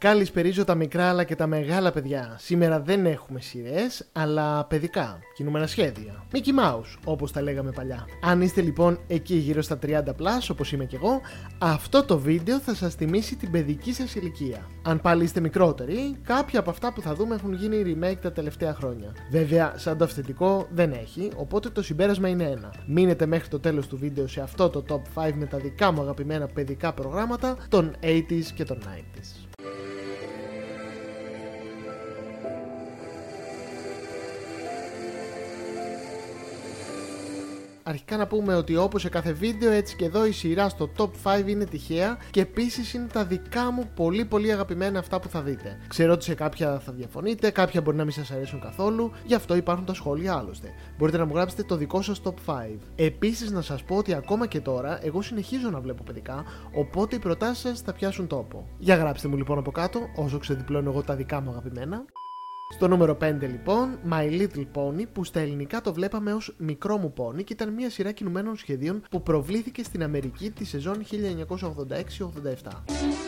Καλησπερίζω τα μικρά αλλά και τα μεγάλα παιδιά. Σήμερα δεν έχουμε σειρές, αλλά παιδικά, κινούμενα σχέδια. Mickey Mouse, όπως τα λέγαμε παλιά. Αν είστε λοιπόν εκεί γύρω στα 30 plus, όπως είμαι κι εγώ, αυτό το βίντεο θα σας θυμίσει την παιδική σας ηλικία. Αν πάλι είστε μικρότεροι, κάποια από αυτά που θα δούμε έχουν γίνει remake τα τελευταία χρόνια. Βέβαια, σαν το αυθεντικό δεν έχει, οπότε το συμπέρασμα είναι ένα. Μείνετε μέχρι το τέλος του βίντεο σε αυτό το top 5 με τα δικά μου αγαπημένα παιδικά προγράμματα των 80s και των 90s. Αρχικά να πούμε ότι όπως σε κάθε βίντεο έτσι και εδώ η σειρά στο top 5 είναι τυχαία και επίσης είναι τα δικά μου πολύ πολύ αγαπημένα αυτά που θα δείτε. Ξέρω ότι σε κάποια θα διαφωνείτε, κάποια μπορεί να μην σας αρέσουν καθόλου, γι' αυτό υπάρχουν τα σχόλια άλλωστε. Μπορείτε να μου γράψετε το δικό σας top 5. Επίσης να σας πω ότι ακόμα και τώρα εγώ συνεχίζω να βλέπω παιδικά, οπότε οι προτάσεις σας θα πιάσουν τόπο. Για γράψτε μου λοιπόν από κάτω, όσο ξεδιπλώνω εγώ τα δικά μου αγαπημένα. Στο νούμερο 5 λοιπόν, My Little Pony, που στα ελληνικά το βλέπαμε ως μικρό μου πόνι και ήταν μια σειρά κινουμένων σχεδίων που προβλήθηκε στην Αμερική τη σεζόν 1986-87.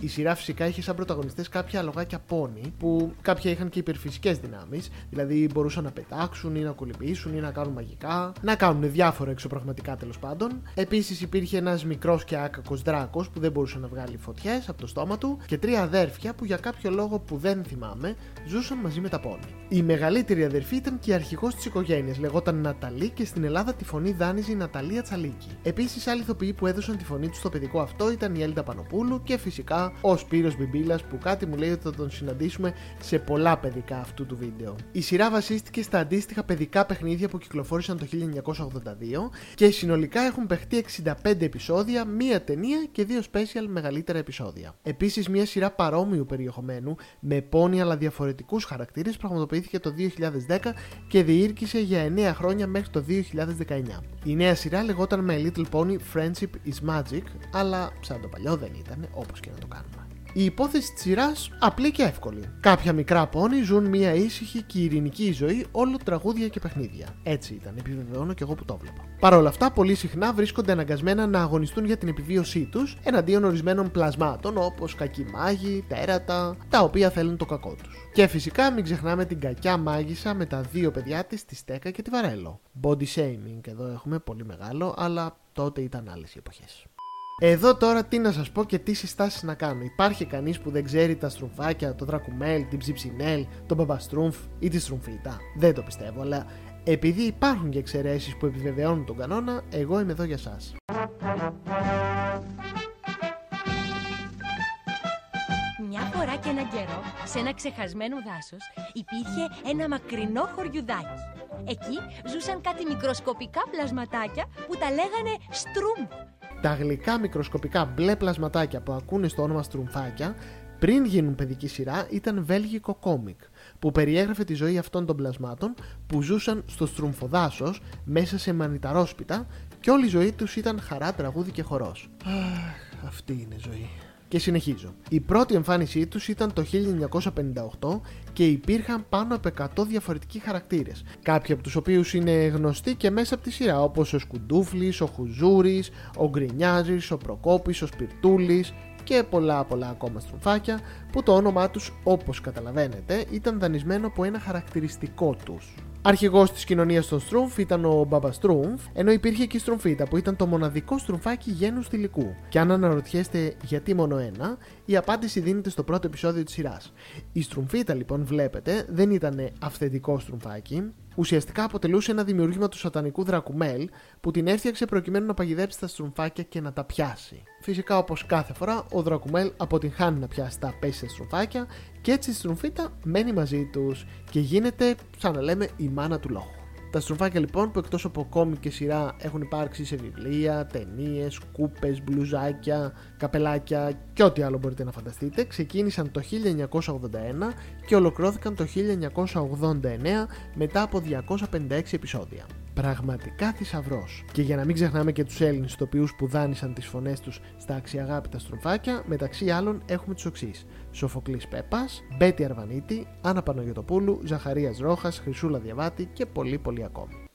Η σειρά φυσικά είχε σαν πρωταγωνιστές κάποια αλογάκια πόνι που κάποια είχαν και υπερφυσικές δυνάμεις, δηλαδή μπορούσαν να πετάξουν ή να κολυμπήσουν ή να κάνουν μαγικά, να κάνουν διάφορα εξωπραγματικά τέλος πάντων. Επίσης υπήρχε ένας μικρός και άκακος δράκος που δεν μπορούσε να βγάλει φωτιές από το στόμα του και τρία αδέρφια που για κάποιο λόγο που δεν θυμάμαι ζούσαν μαζί με τα πόνι. Η μεγαλύτερη αδερφή ήταν και η αρχηγός της οικογένειας, λεγόταν Ναταλή και στην Ελλάδα τη φωνή δάνειζε η Ναταλία Τσαλίκη. Επίσης, άλλοι ηθοποιοί που έδωσαν τη φωνή τους στο παιδικό αυτό ήταν η Έλντα Πανοπούλου και φυσικά ο Σπύρος Μπιμπίλας που κάτι μου λέει ότι θα τον συναντήσουμε σε πολλά παιδικά αυτού του βίντεο. Η σειρά βασίστηκε στα αντίστοιχα παιδικά παιχνίδια που κυκλοφόρησαν το 1982 και συνολικά έχουν παιχτεί 65 επεισόδια, μία ταινία και δύο special μεγαλύτερα επεισόδια. Επίσης μια σειρά παρόμοιου περιεχομένου με πόνοι αλλά διαφορετικούς χαρακτήρες πραγματοποιήθηκε το 2010 και διήρκησε για 9 χρόνια μέχρι το 2019. Η νέα σειρά λεγόταν My Little Pony Friendship is Magic, αλλά σαν το παλιό δεν ήταν, όπως και να το κάνουμε. Η υπόθεση της σειράς απλή και εύκολη. Κάποια μικρά πόνι ζουν μια ήσυχη και ειρηνική ζωή, όλο τραγούδια και παιχνίδια. Έτσι ήταν, επιβεβαιώνω και εγώ που το βλέπα. Παρ' όλα αυτά, πολύ συχνά βρίσκονται αναγκασμένα να αγωνιστούν για την επιβίωσή τους εναντίον ορισμένων πλασμάτων όπως κακοί μάγοι, τέρατα, τα οποία θέλουν το κακό τους. Και φυσικά μην ξεχνάμε την κακιά μάγισσα με τα δύο παιδιά της, τη Στέκα και τη Βαρέλο. Body shaming εδώ έχουμε πολύ μεγάλο, αλλά τότε ήταν άλλες οι εποχές. Εδώ τώρα τι να σας πω και τι συστάσεις να κάνω. Υπάρχει κανείς που δεν ξέρει τα στρουφάκια, το δρακουμέλ, την ψιψινέλ, τον μπαμπαστρούμφ ή τη στρουφίτα. Δεν το πιστεύω, αλλά επειδή υπάρχουν και εξαιρέσεις που επιβεβαιώνουν τον κανόνα, εγώ είμαι εδώ για σας. Μια φορά και έναν καιρό, σε ένα ξεχασμένο δάσος, υπήρχε ένα μακρινό χωριουδάκι. Εκεί ζούσαν κάτι μικροσκοπικά πλασματάκια που τα λέγανε στρούμφ τα γλυκά μικροσκοπικά μπλε πλασματάκια που ακούνε στο όνομα στρουμφάκια πριν γίνουν παιδική σειρά ήταν βέλγικο κόμικ που περιέγραφε τη ζωή αυτών των πλασμάτων που ζούσαν στο στρουμφοδάσος μέσα σε μανιταρόσπιτα και όλη η ζωή τους ήταν χαρά, τραγούδι και χορός. Αχ, αυτή είναι ζωή. Και συνεχίζω. Η πρώτη εμφάνισή τους ήταν το 1958 και υπήρχαν πάνω από 100 διαφορετικοί χαρακτήρες. Κάποιοι από τους οποίους είναι γνωστοί και μέσα από τη σειρά όπως ο Σκουντούφλης, ο Χουζούρης, ο Γκρινιάζης, ο Προκόπης, ο Σπιρτούλης και πολλά πολλά ακόμα στρουφάκια που το όνομά τους όπως καταλαβαίνετε ήταν δανεισμένο από ένα χαρακτηριστικό τους. Αρχηγός της κοινωνίας των Στρούμφ ήταν ο Μπαμπα Στρούμφ, ενώ υπήρχε και η Στρούμφίτα που ήταν το μοναδικό στρουμφάκι γένους θηλυκού. Και αν αναρωτιέστε γιατί μόνο ένα, η απάντηση δίνεται στο πρώτο επεισόδιο της σειράς. Η Στρουμφίτα λοιπόν βλέπετε δεν ήταν αυθεντικό στρουμφάκι, ουσιαστικά αποτελούσε ένα δημιούργημα του σατανικού Δρακουμέλ που την έφτιαξε προκειμένου να παγιδέψει τα στρουμφάκια και να τα πιάσει. Φυσικά, όπως κάθε φορά, ο Δρακουμέλ αποτυγχάνει να πιάσει τα απέσια στρουμφάκια και έτσι η στρουμφίτα μένει μαζί τους και γίνεται, σαν να λέμε, η μάνα του λόγου. Τα στροφάκια λοιπόν που εκτός από κόμικ και σειρά έχουν υπάρξει σε βιβλία, ταινίες, κούπες, μπλουζάκια, καπελάκια και ό,τι άλλο μπορείτε να φανταστείτε ξεκίνησαν το 1981 και ολοκληρώθηκαν το 1989 μετά από 256 επεισόδια. Πραγματικά θησαυρός. Και για να μην ξεχνάμε και τους Έλληνες ηθοποιού που δάνεισαν τις φωνές τους στα αξιαγάπητα στροφάκια, μεταξύ άλλων έχουμε τους εξή: Σοφοκλής Πέπας, Μπέτη Αρβανίτη, Άννα Παναγιοτοπούλου, Ζαχαρίας Ρόχας, Χρυσούλα Διαβάτη και πολύ πολύ ακόμη.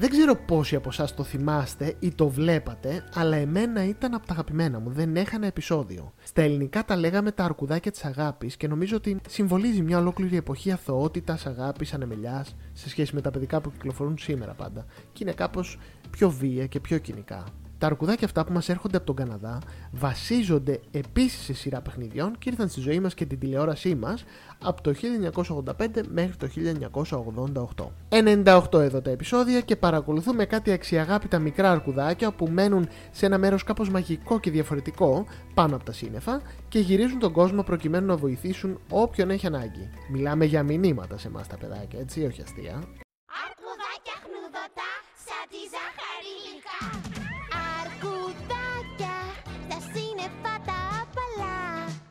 Δεν ξέρω πόσοι από εσάς το θυμάστε ή το βλέπατε, αλλά εμένα ήταν από τα αγαπημένα μου. Δεν έχανα επεισόδιο. Στα ελληνικά τα λέγαμε τα αρκουδάκια της αγάπης και νομίζω ότι συμβολίζει μια ολόκληρη εποχή αθωότητας, αγάπης, ανεμελιάς σε σχέση με τα παιδικά που κυκλοφορούν σήμερα πάντα. Και είναι κάπως πιο βία και πιο κοινικά. Τα αρκουδάκια αυτά που μας έρχονται από τον Καναδά βασίζονται επίσης σε σειρά παιχνιδιών και ήρθαν στη ζωή μας και την τηλεόρασή μας από το 1985 μέχρι το 1988. 98 εδώ τα επεισόδια και παρακολουθούμε κάτι αξιαγάπητα μικρά αρκουδάκια που μένουν σε ένα μέρος κάπως μαγικό και διαφορετικό πάνω από τα σύννεφα και γυρίζουν τον κόσμο προκειμένου να βοηθήσουν όποιον έχει ανάγκη. Μιλάμε για μηνύματα σε εμάς τα παιδάκια, έτσι, όχι αστεία.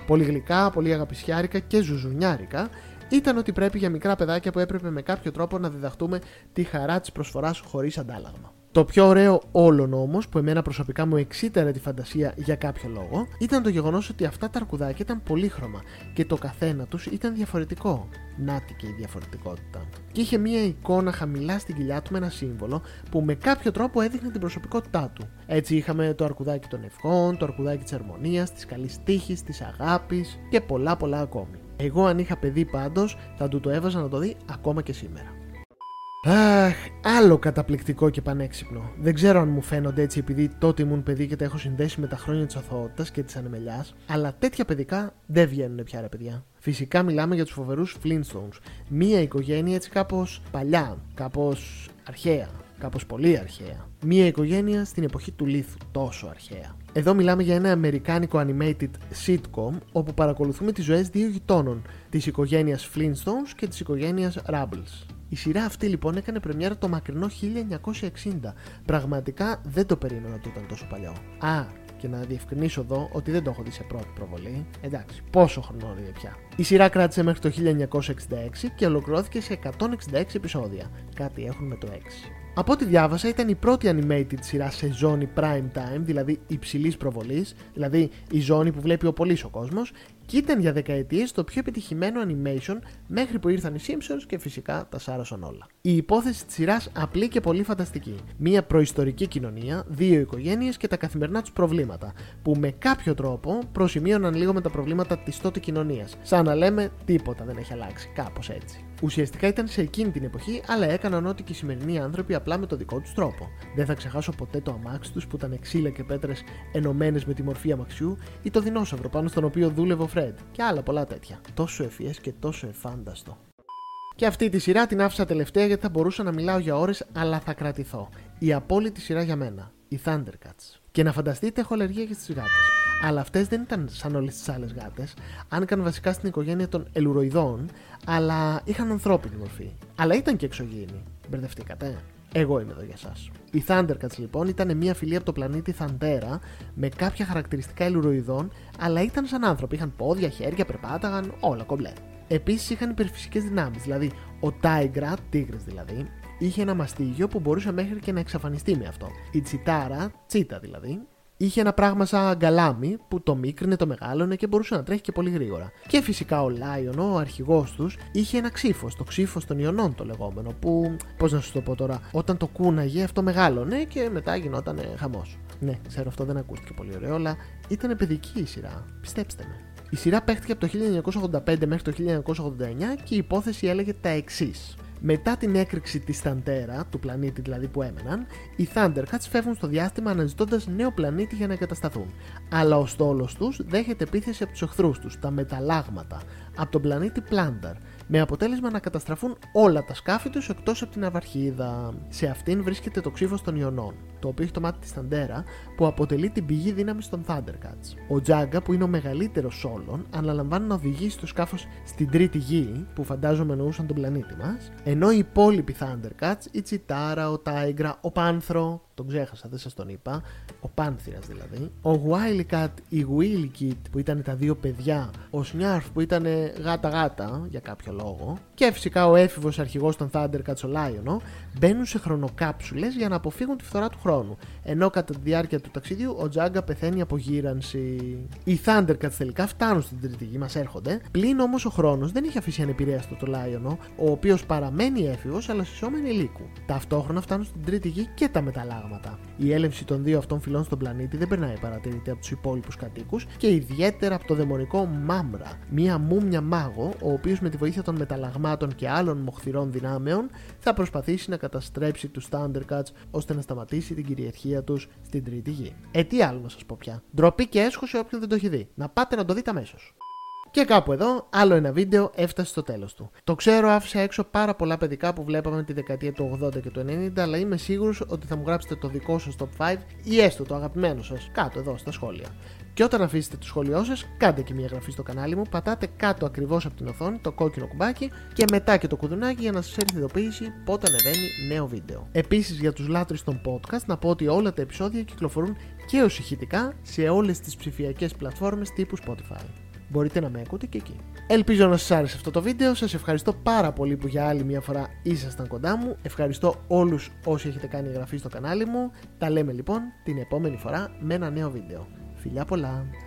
Πολύ γλυκά, πολύ αγαπησιάρικα και ζουζουνιάρικα ήταν ότι πρέπει για μικρά παιδάκια που έπρεπε με κάποιο τρόπο να διδαχτούμε τη χαρά της προσφοράς χωρίς αντάλλαγμα. Το πιο ωραίο όλων όμως, που εμένα προσωπικά μου εξήταρε τη φαντασία για κάποιο λόγο, ήταν το γεγονός ότι αυτά τα αρκουδάκια ήταν πολύχρωμα και το καθένα τους ήταν διαφορετικό. Νάτι και η διαφορετικότητα. Και είχε μία εικόνα χαμηλά στην κοιλιά του με ένα σύμβολο που με κάποιο τρόπο έδειχνε την προσωπικότητά του. Έτσι είχαμε το αρκουδάκι των ευχών, το αρκουδάκι της αρμονίας, της καλής τύχης, της αγάπης και πολλά πολλά ακόμη. Εγώ αν είχα παιδί πάντως θα του το έβαζα να το δει ακόμα και σήμερα. Αχ, άλλο καταπληκτικό και πανέξυπνο. Δεν ξέρω αν μου φαίνονται έτσι επειδή τότε ήμουν παιδί και τα έχω συνδέσει με τα χρόνια της αθωότητας και της ανεμελιάς, αλλά τέτοια παιδικά δεν βγαίνουν πια ρε παιδιά. Φυσικά μιλάμε για τους φοβερούς Flintstones. Μία οικογένεια έτσι κάπως παλιά, κάπως αρχαία, κάπως πολύ αρχαία. Μία οικογένεια στην εποχή του λίθου, τόσο αρχαία. Εδώ μιλάμε για ένα αμερικάνικο animated sitcom όπου παρακολουθούμε τις ζωές δύο γειτόνων, της οικογένειας Flintstones και της οικογένειας Rubbles. Η σειρά αυτή λοιπόν έκανε πρεμιέρα το μακρινό 1960. Πραγματικά δεν το περίμενα ότι ήταν τόσο παλιό. Α, και να διευκρινίσω εδώ ότι δεν το έχω δει σε πρώτη προβολή. Εντάξει, πόσο χρόνο είναι πια. Η σειρά κράτησε μέχρι το 1966 και ολοκληρώθηκε σε 166 επεισόδια. Κάτι έχουν με το 6. Από ό,τι διάβασα, ήταν η πρώτη animated σειρά σε ζώνη prime time, δηλαδή υψηλής προβολής, δηλαδή η ζώνη που βλέπει ο πολύς ο κόσμος, και ήταν για δεκαετίες το πιο επιτυχημένο animation μέχρι που ήρθαν οι Simpsons και φυσικά τα σάρωσαν όλα. Η υπόθεση της σειράς απλή και πολύ φανταστική. Μία προϊστορική κοινωνία, δύο οικογένειες και τα καθημερινά τους προβλήματα, που με κάποιο τρόπο προσημείωναν λίγο με τα προβλήματα της τότε κοινωνίας. Σαν να λέμε τίποτα δεν έχει αλλάξει, κάπως έτσι. Ουσιαστικά ήταν σε εκείνη την εποχή, αλλά έκαναν ό,τι και οι σημερινοί άνθρωποι απλά με το δικό τους τρόπο. Δεν θα ξεχάσω ποτέ το αμάξι τους που ήταν ξύλα και πέτρες ενωμένες με τη μορφή αμαξιού ή το δεινόσαυρο πάνω στον οποίο δούλευε ο Φρέντ και άλλα πολλά τέτοια. Τόσο ευφυές και τόσο εφάνταστο. Και αυτή τη σειρά την άφησα τελευταία γιατί θα μπορούσα να μιλάω για ώρες, αλλά θα κρατηθώ. Η απόλυτη σειρά για μένα. Οι Thundercats. Και να φανταστείτε, έχω αλλεργία και στις γάτες. Αλλά αυτές δεν ήταν σαν όλες τις άλλες γάτες. Άνοικαν βασικά στην οικογένεια των ελουροειδών, αλλά είχαν ανθρώπινη μορφή. Αλλά ήταν και εξωγήινοι. Μπερδευτήκατε. Εγώ είμαι εδώ για εσά. Οι Thundercats λοιπόν ήταν μια φυλή από το πλανήτη Θαντέρα με κάποια χαρακτηριστικά ελουροειδών, αλλά ήταν σαν άνθρωποι. Είχαν πόδια, χέρια, περπάταγαν, όλα κομπλέ. Επίσης είχαν υπερφυσικές δυνάμεις, δηλαδή ο Τάιγκρα, τίγρης δηλαδή, είχε ένα μαστίγιο που μπορούσε μέχρι και να εξαφανιστεί με αυτό. Η Τσιτάρα, τσίτα δηλαδή, είχε ένα πράγμα σαν γκαλάμι που το μίκρινε, το μεγάλωνε και μπορούσε να τρέχει και πολύ γρήγορα. Και φυσικά ο Λάιον, ο αρχηγός τους, είχε ένα ξύφος, το ξύφος των Ιωνών το λεγόμενο, που, πώς να σου το πω τώρα, όταν το κούναγε αυτό μεγάλωνε και μετά γινόταν χαμός. Ναι, ξέρω αυτό δεν ακούστηκε πολύ ωραίο, αλλά ήταν παιδική η σειρά. Πιστέψτε με. Η σειρά παίχτηκε από το 1985 μέχρι το 1989 και η υπόθεση έλεγε τα εξής. Μετά την έκρηξη της Θαντέρα, του πλανήτη δηλαδή που έμεναν, οι Thundercats φεύγουν στο διάστημα αναζητώντας νέο πλανήτη για να εγκατασταθούν. Αλλά ο στόλος τους δέχεται επίθεση από τους εχθρούς τους, τα μεταλλάγματα, από τον πλανήτη Plantar, με αποτέλεσμα να καταστραφούν όλα τα σκάφη τους εκτός από την Αυαρχίδα. Σε αυτήν βρίσκεται το ξύφος των Ιωνών, το οποίο έχει το μάτι της Θαντέρα, που αποτελεί την πηγή δύναμης των Thundercats. Ο Τζάγκα, που είναι ο μεγαλύτερος όλων, αναλαμβάνει να οδηγήσει το σκάφος στην τρίτη γη, που φαντάζομαι εννοούσαν τον πλανήτη μας, ενώ οι υπόλοιποι Thundercats, η Τσιτάρα, ο Τάιγκρα, ο Πάνθρο, τον ξέχασα, δεν σας τον είπα. Ο Πάνθυρας δηλαδή. Ο Wily η Willy Kit που ήταν τα δύο παιδιά. Ο Σνιάρφ που ήταν γάτα-γάτα για κάποιο λόγο. Και φυσικά ο έφηβος αρχηγός των Thundercats, ο Λάιονο, μπαίνουν σε χρονοκάψουλες για να αποφύγουν τη φθορά του χρόνου. Ενώ κατά τη διάρκεια του ταξιδιού ο Τζάγκα πεθαίνει από γύρανση. Οι Thundercats τελικά φτάνουν στην τρίτη γη, μας έρχονται. Πλην όμως ο χρόνος δεν έχει αφήσει ανεπηρέαστο το Λάιονο, ο οποίος παραμένει έφηβος αλλά συσσόμενη υλίκου. Ταυτόχρονα φτάνουν στην τρίτη γη και τα μεταλλάγματα. Η έλευση των δύο αυτών φυλών στον πλανήτη δεν περνάει παρατηρητή από τους υπόλοιπους κατοίκους και ιδιαίτερα από το δαιμονικό Μάμρα, μία μούμια μάγο, ο οποίος με τη βοήθεια των μεταλλαγμάτων και άλλων μοχθηρών δυνάμεων θα προσπαθήσει να καταστρέψει τους Thundercats ώστε να σταματήσει την κυριαρχία τους στην τρίτη γη. Ε, τι άλλο να σας πω πια. Ντροπή και έσχος όποιον δεν το έχει δει. Να πάτε να το δείτε αμέσως. Και κάπου εδώ, άλλο ένα βίντεο έφτασε στο τέλος του. Το ξέρω, άφησα έξω πάρα πολλά παιδικά που βλέπαμε τη δεκαετία του 80 και του 90, αλλά είμαι σίγουρος ότι θα μου γράψετε το δικό σας top 5 ή έστω το αγαπημένο σας κάτω εδώ στα σχόλια. Και όταν αφήσετε το σχόλιο σας, κάντε και μια εγγραφή στο κανάλι μου, πατάτε κάτω ακριβώς από την οθόνη το κόκκινο κουμπάκι και μετά και το κουδουνάκι για να σας έρθει ειδοποίηση πότε ανεβαίνει νέο βίντεο. Επίσης για τους λάτρε των podcast να πω ότι όλα τα επεισόδια κυκλοφορούν και ω ηχητικά σε όλες τις ψηφιακές πλατφόρμες τύπου Spotify μπορείτε να με ακούτε και εκεί. Ελπίζω να σας άρεσε αυτό το βίντεο, σας ευχαριστώ πάρα πολύ που για άλλη μια φορά ήσασταν κοντά μου, ευχαριστώ όλους όσοι έχετε κάνει εγγραφή στο κανάλι μου, τα λέμε λοιπόν την επόμενη φορά με ένα νέο βίντεο. Φιλιά πολλά!